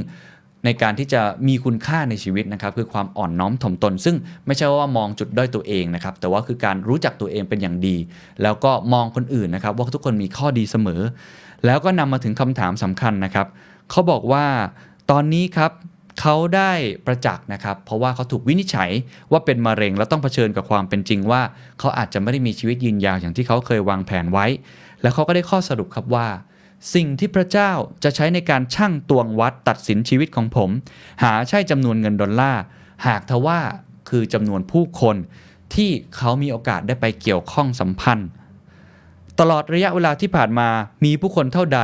ในการที่จะมีคุณค่าในชีวิตนะครับคือความอ่อนน้อมถ่อมตน ซึ่งไม่ใช่ว่ามองจุดด้อยตัวเองนะครับแต่ว่าคือการรู้จักตัวเองเป็นอย่างดี แล้วก็มองคนอื่นนะครับว่าทุกคนมีข้อดีเสมอ แล้วก็นำมาถึงคำถามสำคัญนะครับเขาบอกว่าตอนนี้ครับเขาได้ประจักษ์นะครับ เพราะว่าเขาถูกวินิจฉัยว่าเป็นมะเร็ง แล้วต้องเผชิญกับความเป็นจริงว่า เขาอาจจะไม่ได้มีชีวิตยืนยาวอย่างที่เขาเคยวางแผนไว้ แล้วเขาก็ได้ข้อสรุปครับว่า สิ่งที่พระเจ้าจะใช้ในการชั่งตวงวัดตัดสินชีวิตของผม หาใช่จำนวนเงินดอลลาร์ หากทว่าคือจำนวนผู้คนที่เขามีโอกาสได้ไปเกี่ยวข้องสัมพันธ์ ตลอดระยะเวลาที่ผ่านมามีผู้คนเท่าใด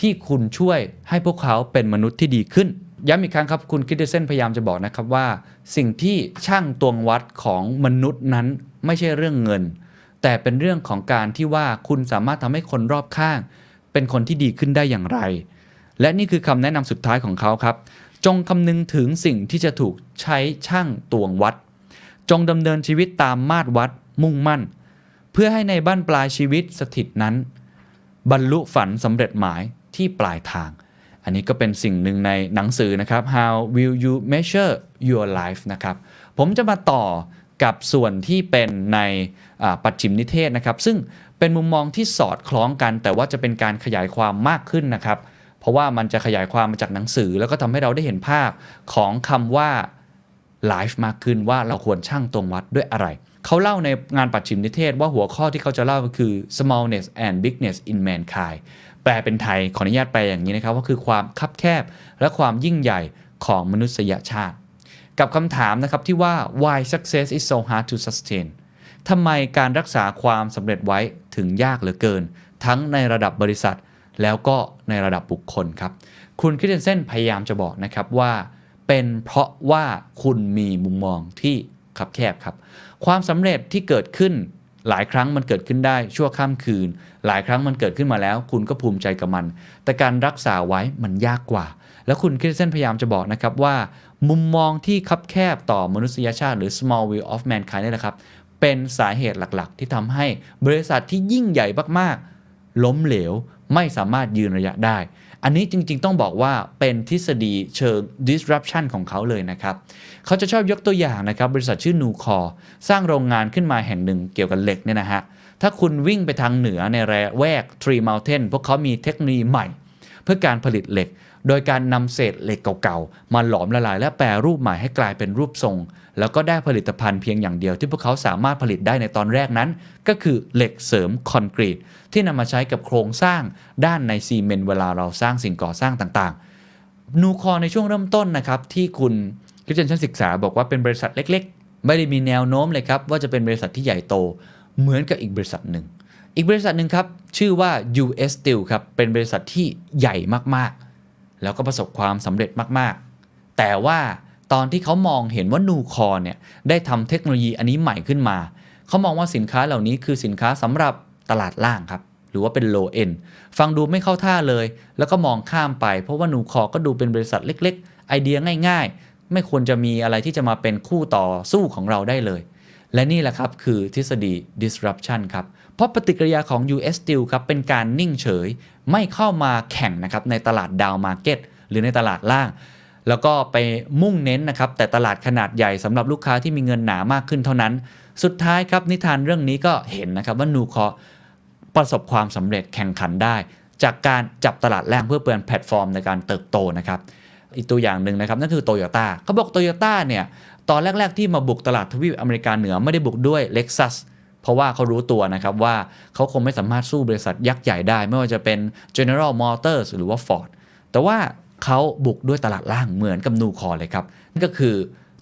ที่คุณช่วยให้พวกเขาเป็นมนุษย์ที่ดีขึ้น ย้ำอีกครั้งครับคุณคิดเดเซนพยายามจะบอกนะครับว่า สิ่งที่ช่างตวงวัดของมนุษย์นั้นไม่ใช่เรื่องเงิน แต่เป็นเรื่องของการที่ว่าคุณสามารถทำให้คนรอบข้าง เป็นคนที่ดีขึ้นได้อย่างไร และนี่คือคำแนะนำสุดท้ายของเขาครับ จงคำนึงถึงสิ่งที่จะถูกใช้ช่างตวงวัด จงดำเนินชีวิตตามมาตรวัดมุ่งมั่น เพื่อให้ในบ้านปลายชีวิตสถิตนั้น บรรลุฝันสำเร็จหมายที่ปลายทาง อันนี้ก็เป็นสิ่งหนึ่งในหนังสือนะครับ How will you measure your life นะครับ ผมจะมาต่อ กับส่วนที่เป็นในปัจฉิมนิเทศนะครับ ซึ่งเป็นมุมมองที่สอดคล้องกัน แต่ว่าจะเป็นการขยายความมากขึ้นนะครับ เพราะว่ามันจะขยายความมาจากหนังสือ แล้วก็ทำให้เราได้เห็นภาพของคำว่าไลฟ์มากขึ้นว่าเราควรช่างตวงวัดด้วยอะไร เขาเล่าในงานปัจฉิมนิเทศว่าหัวข้อที่เขาจะเล่าก็คือ smallness and bigness in mankind แปลเป็นไทยขออนุญาตแปลอย่างนี้นะครับว่าคือความคับแคบและความยิ่งใหญ่ของมนุษยชาติ กับคำถามนะครับที่ว่า why success is so hard to sustain ทำไมการรักษาความสำเร็จไว้ถึงยากเหลือเกิน ทั้งในระดับบริษัท แล้วก็ในระดับบุคคลครับ คุณคริสเตนเซนพยายามจะบอกนะครับว่าเป็นเพราะว่าคุณมีมุมมองที่คับแคบครับ ความสำเร็จที่เกิดขึ้นหลายครั้งมันเกิดขึ้นได้ชั่วข้ามคืน หลายครั้งมันเกิดขึ้นมาแล้ว คุณก็ภูมิใจกับมัน แต่การรักษาไว้มันยากกว่า แล้วคุณคริสเตนพยายามจะบอกนะครับว่า มุมมองที่คับแคบต่อมนุษยชาติ หรือ small view of mankind นี่แหละครับ เป็นสาเหตุหลักๆ ที่ทำให้บริษัทที่ยิ่งใหญ่มากๆ ล้มเหลวไม่สามารถยืนระยะได้ อันนี้จริงๆ ต้องบอกว่าเป็นทฤษฎีเชิง disruption ของเขาเลยนะครับ เขาจะชอบยกตัวอย่างนะครับ บริษัทชื่อนูคอสร้างโรงงานขึ้นมาแห่งหนึ่งเกี่ยวกับเหล็กเนี่ยนะฮะ ถ้าคุณวิ่งไปทางเหนือในระแวก Tree Mountain พวกเขามีเทคโนโลยีใหม่ เพื่อการผลิตเหล็ก โดยการนำเศษเหล็กเก่าๆ มาหลอมละลายและแปรรูปใหม่ให้กลายเป็นรูปทรง แล้วก็ได้ผลิตภัณฑ์เพียงอย่างเดียวที่พวกเขาสามารถผลิตได้ในตอนแรกนั้น ก็คือเหล็กเสริมคอนกรีต ที่นำมาใช้กับโครงสร้างด้านในซีเมนต์เวลาเราสร้างสิ่งก่อสร้างต่างๆ นูคอในช่วงเริ่มต้นนะครับที่คุณคริสเตนชันศึกษาบอกว่าเป็นบริษัทเล็ก ๆ ไม่ได้มีแนวโน้มเลยครับว่าจะเป็นบริษัทที่ใหญ่โตเหมือนกับอีกบริษัทหนึ่งอีกบริษัทหนึ่งครับชื่อว่า US Steel ครับเป็นบริษัทที่ใหญ่มากๆ แล้วก็ประสบความสำเร็จมากๆ แต่ว่าตอนที่เขามองเห็นว่านูคอเนี่ยได้ทำเทคโนโลยีอันนี้ใหม่ขึ้นมา เขามองว่าสินค้าเหล่านี้คือสินค้าสำหรับตลาดล่างครับหรือว่าเป็น low end ฟังดูไม่เข้าท่าเลย แล้วก็มองข้ามไป เพราะว่านูคอก็ดูเป็นบริษัทเล็ก ๆ ไอเดียง่าย ๆ ไม่ควรจะมีอะไรที่จะมาเป็นคู่ต่อสู้ของเราได้เลย และนี่แหละครับคือทฤษฎี disruption ครับ ราะปฏิกิริยาของ US Steel ครับเป็นการนิ่งเฉย ไม่เข้ามาแข่งนะครับในตลาดดาวมาร์เก็ตหรือในตลาดล่าง แล้วก็ไปมุ่งเน้นนะครับแต่ตลาดขนาดใหญ่สำหรับลูกค้าที่มีเงินหนามากขึ้นเท่านั้น สุดท้ายครับนิทานเรื่องนี้ก็เห็นนะครับว่า Nucor ประสบความสำเร็จแข่งขันได้ จากการจับตลาดล่างเพื่อเปลี่ยนแพลตฟอร์มในการเติบโตนะครับอีกตัวอย่างหนึ่งนะครับนั่นคือโตโยต้าเขาบอกโตโยต้าเนี่ยตอนแรก ๆ ที่มาบุกตลาดทวีปอเมริกาเหนือไม่ได้บุกด้วย Lexus เพราะว่าเขารู้ตัวนะครับว่าเขาคงไม่สามารถสู้บริษัทยักษ์ใหญ่ได้ ไม่ว่าจะเป็น General Motors หรือว่า Ford แต่ว่าเขาบุกด้วยตลาดล่างเหมือนกับนูคอเลยครับนั่นก็คือ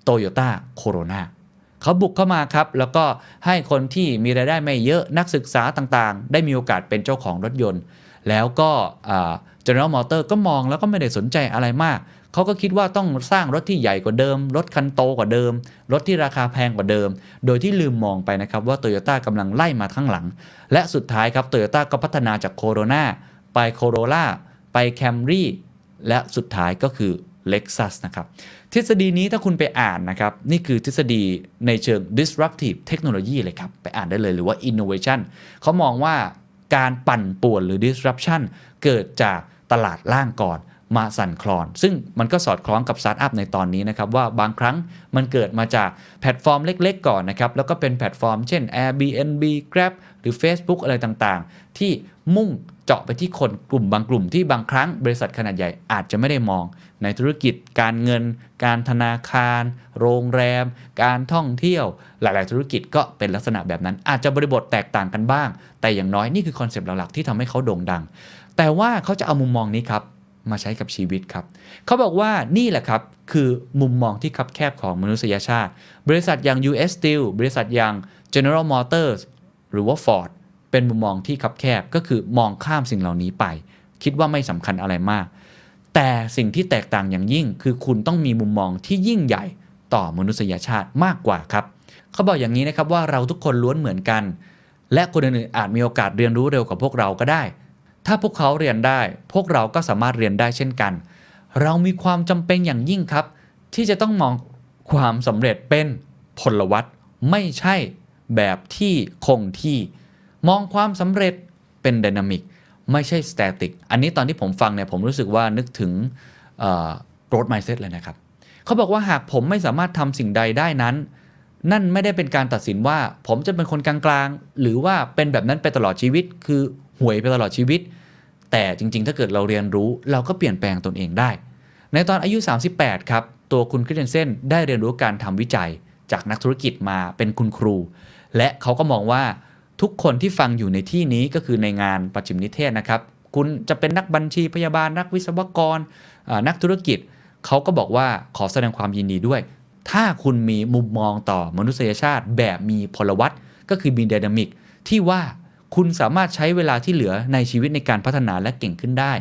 Toyota Corona เขาบุกเข้ามาครับ แล้วก็ให้คนที่มีรายได้ไม่เยอะนักศึกษาต่างๆ ได้มีโอกาสเป็นเจ้าของรถยนต์ แล้วก็ General Motors ก็มองแล้วก็ไม่ได้สนใจอะไรมาก เขาก็คิดว่าต้องสร้างรถที่ใหญ่กว่าเดิม รถคันโตกว่าเดิม รถที่ราคาแพงกว่าเดิม โดยที่ลืมมองไปนะครับว่า Toyota กำลังไล่มาข้างหลัง และสุดท้ายครับ Toyota ก็พัฒนาจาก Corona ไป Corolla ไป Camry และสุดท้ายก็คือ Lexus นะครับ ทฤษฎีนี้ถ้าคุณไปอ่านนะครับ นี่คือทฤษฎีในเชิง disruptive technology เลยครับ ไปอ่านได้เลยหรือว่า innovation เขามองว่าการปั่นป่วนหรือ disruption เกิดจากตลาดล่างก่อน มาสั่นคลอน ซึ่งมันก็สอดคล้องกับสตาร์ทอัพในตอนนี้นะครับ ว่าบางครั้งมันเกิดมาจากแพลตฟอร์มเล็กๆ ก่อนนะครับ แล้วก็เป็นแพลตฟอร์มเช่น Airbnb Grab หรือ Facebook อะไรต่างๆ ที่มุ่งเจาะไปที่คนกลุ่มบางกลุ่มที่บางครั้งบริษัทขนาดใหญ่อาจจะไม่ได้มอง ในธุรกิจการเงิน การธนาคาร โรงแรม การท่องเที่ยว หลาย ๆ ธุรกิจก็เป็นลักษณะแบบนั้น อาจจะบริบทแตกต่างกันบ้าง แต่อย่างน้อยนี่คือคอนเซปต์หลัก ๆ ที่ทำให้เขาโด่งดัง แต่ว่าเขาจะเอามุมมองนี้ครับ มาใช้กับชีวิตครับ เขาบอกว่านี่แหละครับ คือมุมมองที่คับแคบของมนุษยชาติ บริษัทอย่าง US Steel บริษัทอย่าง General Motors หรือว่า Ford เป็นมุมมองที่คับแคบก็คือมองข้ามสิ่งเหล่านี้ไป คิดว่าไม่สำคัญอะไรมาก แต่สิ่งที่แตกต่างอย่างยิ่ง คือคุณต้องมีมุมมองที่ยิ่งใหญ่ต่อมนุษยชาติมากกว่าครับ เขาบอกอย่างนี้นะครับว่าเราทุกคนล้วนเหมือนกัน และคนอื่นๆอาจมีโอกาสเรียนรู้เร็วกว่าพวกเราก็ได้ ถ้าพวกเขาเรียนได้ พวกเราก็สามารถเรียนได้เช่นกัน เรามีความจำเป็นอย่างยิ่งครับ ที่จะต้องมองความสำเร็จเป็นพลวัตไม่ใช่แบบที่คงที่ มองความสำเร็จเป็น dynamic ไม่ใช่ static อันนี้ตอนที่ผมฟังเนี่ยผมรู้สึกว่านึกถึง growth mindset เลยนะครับ เขาบอกว่าหากผมไม่สามารถทำสิ่งใดได้นั้น นั่นไม่ได้เป็นการตัดสินว่า ผมจะเป็นคนกลางๆ หรือว่าเป็นแบบนั้นไปตลอดชีวิต คือ ห่วยไปตลอดชีวิต แต่จริง ๆ ถ้าเกิดเราเรียนรู้เราก็เปลี่ยนแปลงตนเองได้ ในตอนอายุ 38 ครับ ตัวคุณคริสเตนเซนได้เรียนรู้การทำวิจัยจากนักธุรกิจมาเป็นคุณครู และเขาก็มองว่าทุกคนที่ฟังอยู่ในที่นี้ก็คือในงานประจิมนิเทศนะครับ คุณจะเป็นนักบัญชีพยาบาลนักวิศวกร นักธุรกิจ เขาก็บอกว่าขอแสดงความยินดีด้วย ถ้าคุณมีมุมมองต่อมนุษยชาติแบบมีพลวัตก็คือมีดินามิกที่ว่า คุณสามารถใช้เวลาที่เหลือในชีวิตในการพัฒนาและเก่งขึ้นได้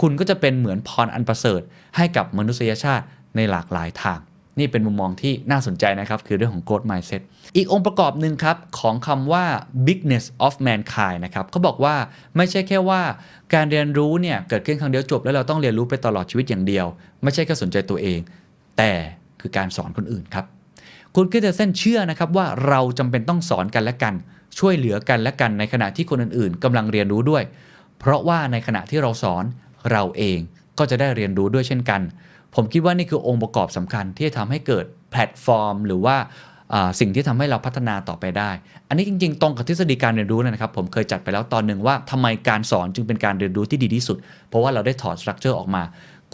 คุณก็จะเป็นเหมือนพรอันประเสริฐ ให้กับมนุษยชาติในหลากหลายทาง นี่เป็นมุมมองที่น่าสนใจนะครับ คือเรื่องของ growth mindset อีกองค์ประกอบหนึ่งครับ ของคำว่า bigness of mankind นะครับเขาบอกว่าไม่ใช่แค่ว่าการเรียนรู้เนี่ยเกิดขึ้นครั้งเดียวจบ แล้วเราต้องเรียนรู้ไปตลอดชีวิตอย่างเดียว ไม่ใช่แค่สนใจตัวเอง แต่คือการสอนคนอื่นครับคุณคริสเตนเซนเชื่อนะครับว่าเราจำเป็นต้องสอนกันและกัน ช่วยเหลือกันและกันในขณะที่คนอื่นๆกำลังเรียนรู้ด้วย เพราะว่าในขณะที่เราสอนเราเองก็จะได้เรียนรู้ด้วยเช่นกัน ผมคิดว่านี่คือองค์ประกอบสำคัญที่จะทำให้เกิดแพลตฟอร์ม หรือว่าอ่าสิ่งที่ทำให้เราพัฒนาต่อไปได้ อันนี้จริงๆ ตรงกับทฤษฎีการเรียนรู้นะครับ ผมเคยจัดไปแล้วตอนหนึ่งว่าทำไมการสอนจึงเป็นการเรียนรู้ที่ดีที่สุด เพราะว่าเราได้ถอดสตรัคเจอร์ออกมา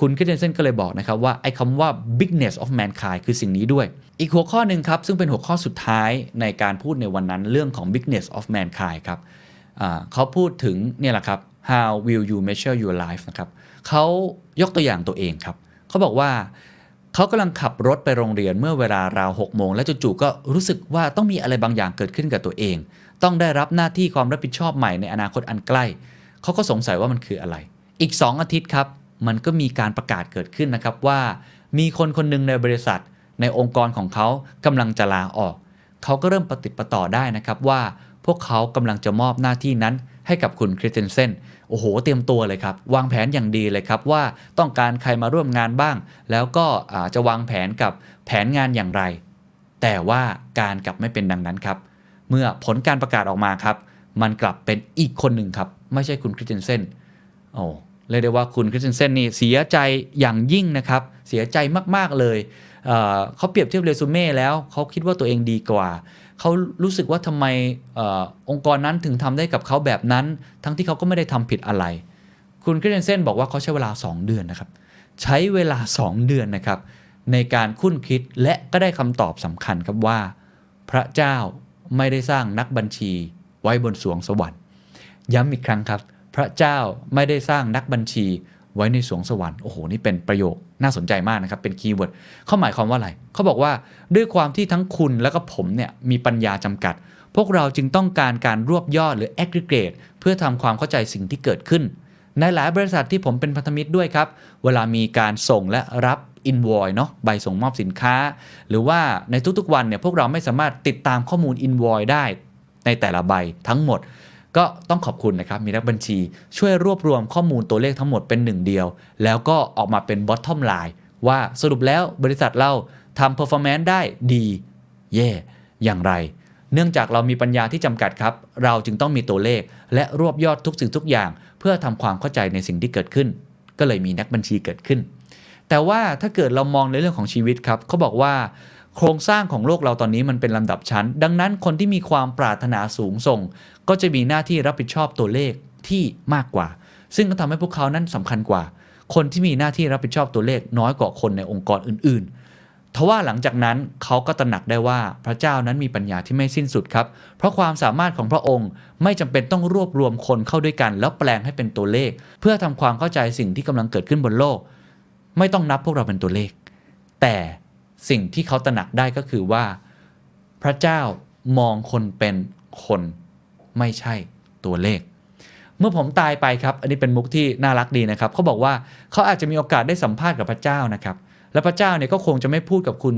คุณคริสเตนเซนก็เลยบอกนะครับว่าไอ้คำว่า bigness of mankind คือสิ่งนี้ด้วย อีกหัวข้อหนึ่งครับ ซึ่งเป็นหัวข้อสุดท้ายในการพูดในวันนั้นเรื่องของ bigness of mankind ครับเขาพูดถึงเนี่ยแหละครับ how will you measure your life นะครับเขายกตัวอย่างตัวเองครับ เขาบอกว่าเขากำลังขับรถไปโรงเรียนเมื่อเวลาราว6โมงและจู่ๆก็รู้สึกว่าต้องมีอะไรบางอย่างเกิดขึ้นกับตัวเอง ต้องได้รับหน้าที่ความรับผิดชอบใหม่ในอนาคตอันใกล้ เขาก็สงสัยว่ามันคืออะไร อีก 2 อาทิตย์ครับ มันก็มีการประกาศเกิดขึ้นนะครับว่า มีคนคนหนึ่งในบริษัท ในองค์กรของเขากำลังจะลาออก เขาก็เริ่มปฏิดประต่อได้นะครับว่าพวกเขากำลังจะมอบหน้าที่นั้นให้กับคุณคริสเตนเซนโอ้โห เตรียมตัวเลยครับ วางแผนอย่างดีเลยครับว่าต้องการใครมาร่วมงานบ้าง แล้วก็จะวางแผนกับแผนงานอย่างไร แต่ว่าการกลับไม่เป็นดังนั้นครับ เมื่อผลการประกาศออกมาครับ มันกลับเป็นอีกคนหนึ่งครับ ไม่ใช่คุณคริสเตนเซนโอ้ เรียกได้ว่าคุณคริสเตนเซนนี่เสียใจอย่างยิ่งนะครับ เสียใจมากๆเลย เขาเปรียบเทียบเรซูเม่แล้วเขาคิดว่าตัวเองดีกว่า เขารู้สึกว่าทำไมองค์กรนั้นถึงทำได้กับเขาแบบนั้น ทั้งที่เขาก็ไม่ได้ทำผิดอะไร คุณคริสเตนเซนบอกว่าเขาใช้เวลา 2 เดือนนะครับ ใช้เวลา 2 เดือนนะครับ ในการคุ้นคิดและก็ได้คำตอบสำคัญครับว่า พระเจ้าไม่ได้สร้างนักบัญชีไว้บนสวงสวรรค์ ย้ำอีกครั้งครับ พระเจ้าไม่ได้สร้างนักบัญชีไว้ในสวงสวรรค์ โอ้โห นี่เป็นประโยคน่าสนใจมากนะครับ เป็นคีย์เวิร์ดเขาหมายความว่าอะไร เขาบอกว่าด้วยความที่ทั้งคุณและก็ผมเนี่ยมีปัญญาจำกัด พวกเราจึงต้องการการรวบยอดหรือ aggregate เพื่อทำความเข้าใจสิ่งที่เกิดขึ้น ในหลายบริษัทที่ผมเป็นพันธมิตรด้วยครับ เวลามีการส่งและรับ invoice เนาะใบส่งมอบสินค้า หรือว่าในทุกๆวันเนี่ยพวกเราไม่สามารถติดตามข้อมูล invoice ได้ในแต่ละใบทั้งหมด ก็ต้องขอบคุณนะครับ มีนักบัญชีช่วยรวบรวมข้อมูลตัวเลขทั้งหมดเป็นหนึ่งเดียว แล้วก็ออกมาเป็น bottom line ว่าสรุปแล้วบริษัทเราทำ performance ได้ดีเย่อย่างไร เนื่องจากเรามีปัญญาที่จำกัดครับ เราจึงต้องมีตัวเลข และรวบยอดทุกสิ่งทุกอย่าง เพื่อทำความเข้าใจในสิ่งที่เกิดขึ้น ก็เลยมีนักบัญชีเกิดขึ้น แต่ว่าถ้าเกิดเรามองในเรื่องของชีวิตครับเขาบอกว่า โครงสร้างของโลกเราตอนนี้มันเป็นลำดับชั้น ดังนั้นคนที่มีความปรารถนาสูงส่ง ก็จะมีหน้าที่รับผิดชอบตัวเลขที่มากกว่า ซึ่งก็ทำให้พวกเขานั้นสำคัญกว่า คนที่มีหน้าที่รับผิดชอบตัวเลขน้อยกว่าคนในองค์กรอื่นๆ ทว่าหลังจากนั้นเขาก็ตระหนักได้ว่าพระเจ้านั้นมีปัญญาที่ไม่สิ้นสุดครับ เพราะความสามารถของพระองค์ไม่จำเป็นต้องรวบรวมคนเข้าด้วยกัน แล้วแปลงให้เป็นตัวเลข เพื่อทำความเข้าใจสิ่งที่กำลังเกิดขึ้นบนโลก ไม่ต้องนับพวกเราเป็นตัวเลข แต่ สิ่งที่เขาตระหนักได้ก็คือว่า พระเจ้ามองคนเป็นคนไม่ใช่ตัวเลข เมื่อผมตายไปครับ อันนี้เป็นมุกที่น่ารักดีนะครับเขาบอกว่าเขาอาจจะมีโอกาสได้สัมภาษณ์กับพระเจ้านะครับ และพระเจ้าเนี่ยก็คงจะไม่พูดกับคุณ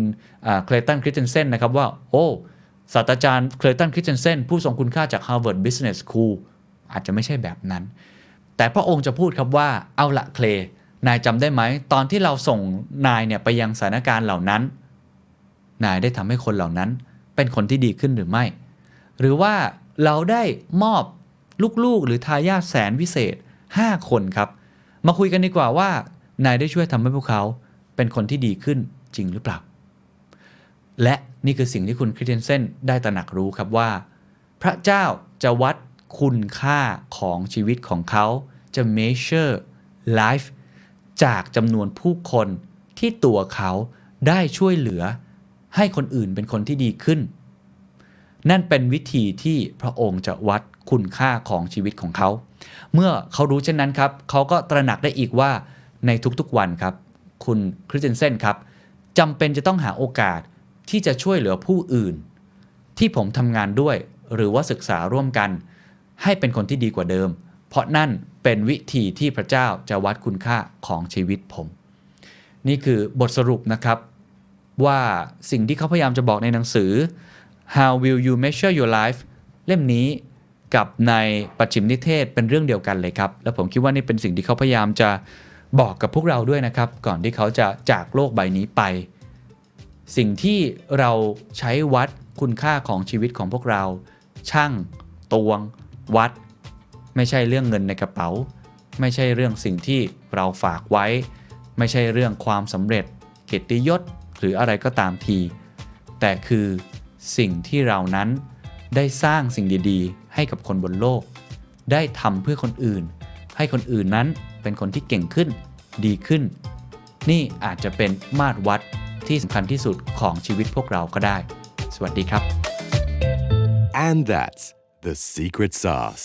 เคลตันคริสเตนเซนนะครับว่า โอ้ศาสตราจารย์เคลตันคริสเตนเซนผู้ทรงคุณค่าจาก Harvard Business School อาจจะไม่ใช่แบบนั้น แต่พระองค์จะพูดครับว่าเอาละเคลนายจำได้ไหม ตอนที่เราส่งนายเนี่ยไปยังสถานการณ์เหล่านั้น นายได้ทำให้คนเหล่านั้นเป็นคนที่ดีขึ้นหรือไม่ หรือว่าเราได้มอบลูกๆ หรือทายาทแสนวิเศษ 5 คนครับ มาคุยกันดีกว่าว่า นายได้ช่วยทำให้พวกเขาเป็นคนที่ดีขึ้นจริงหรือเปล่า และนี่คือสิ่งที่คุณคริสเตนเซนได้ตระหนักรู้ครับว่า พระเจ้าจะวัดคุณค่าของชีวิตของเขาจะ measure life จากจำนวนผู้คนที่ตัวเขาได้ช่วยเหลือ ให้คนอื่นเป็นคนที่ดีขึ้น นั่นเป็นวิธีที่พระองค์จะวัดคุณค่าของชีวิตของเขา เมื่อเขารู้เช่นนั้นครับ เขาก็ตระหนักได้อีกว่าในทุกๆวันครับ คุณคริสเตนเซนครับจำเป็นจะต้องหาโอกาสที่จะช่วยเหลือผู้อื่น ที่ผมทำงานด้วยหรือว่าศึกษาร่วมกัน ให้เป็นคนที่ดีกว่าเดิม เพราะนั่นเป็นวิธีที่พระเจ้าจะวัดคุณค่าของชีวิตผม นี่คือบทสรุปนะครับ ว่าสิ่งที่เขาพยายามจะบอกในหนังสือ How will you measure your life เล่มนี้กับในปัจฉิมนิเทศเป็นเรื่องเดียวกันเลยครับ แล้วผมคิดว่านี่เป็นสิ่งที่เขาพยายามจะบอกกับพวกเราด้วยนะครับ ก่อนที่เขาจะจากโลกใบนี้ไป สิ่งที่เราใช้วัดคุณค่าของชีวิตของพวกเรา ช่าง ตวง วัด ไม่ใช่เรื่องเงินในกระเป๋า ไม่ใช่เรื่องสิ่งที่เราฝากไว้ ไม่ใช่เรื่องความสำเร็จเกียรติยศ หรืออะไรก็ตามที แต่คือสิ่งที่เรานั้นได้สร้างสิ่งดีๆ ให้กับคนบนโลก ได้ทำเพื่อคนอื่น ให้คนอื่นนั้นเป็นคนที่เก่งขึ้น ดีขึ้น นี่อาจจะเป็นมาตรวัดที่สำคัญที่สุดของชีวิตพวกเราก็ได้ สวัสดีครับ And that's the secret sauce.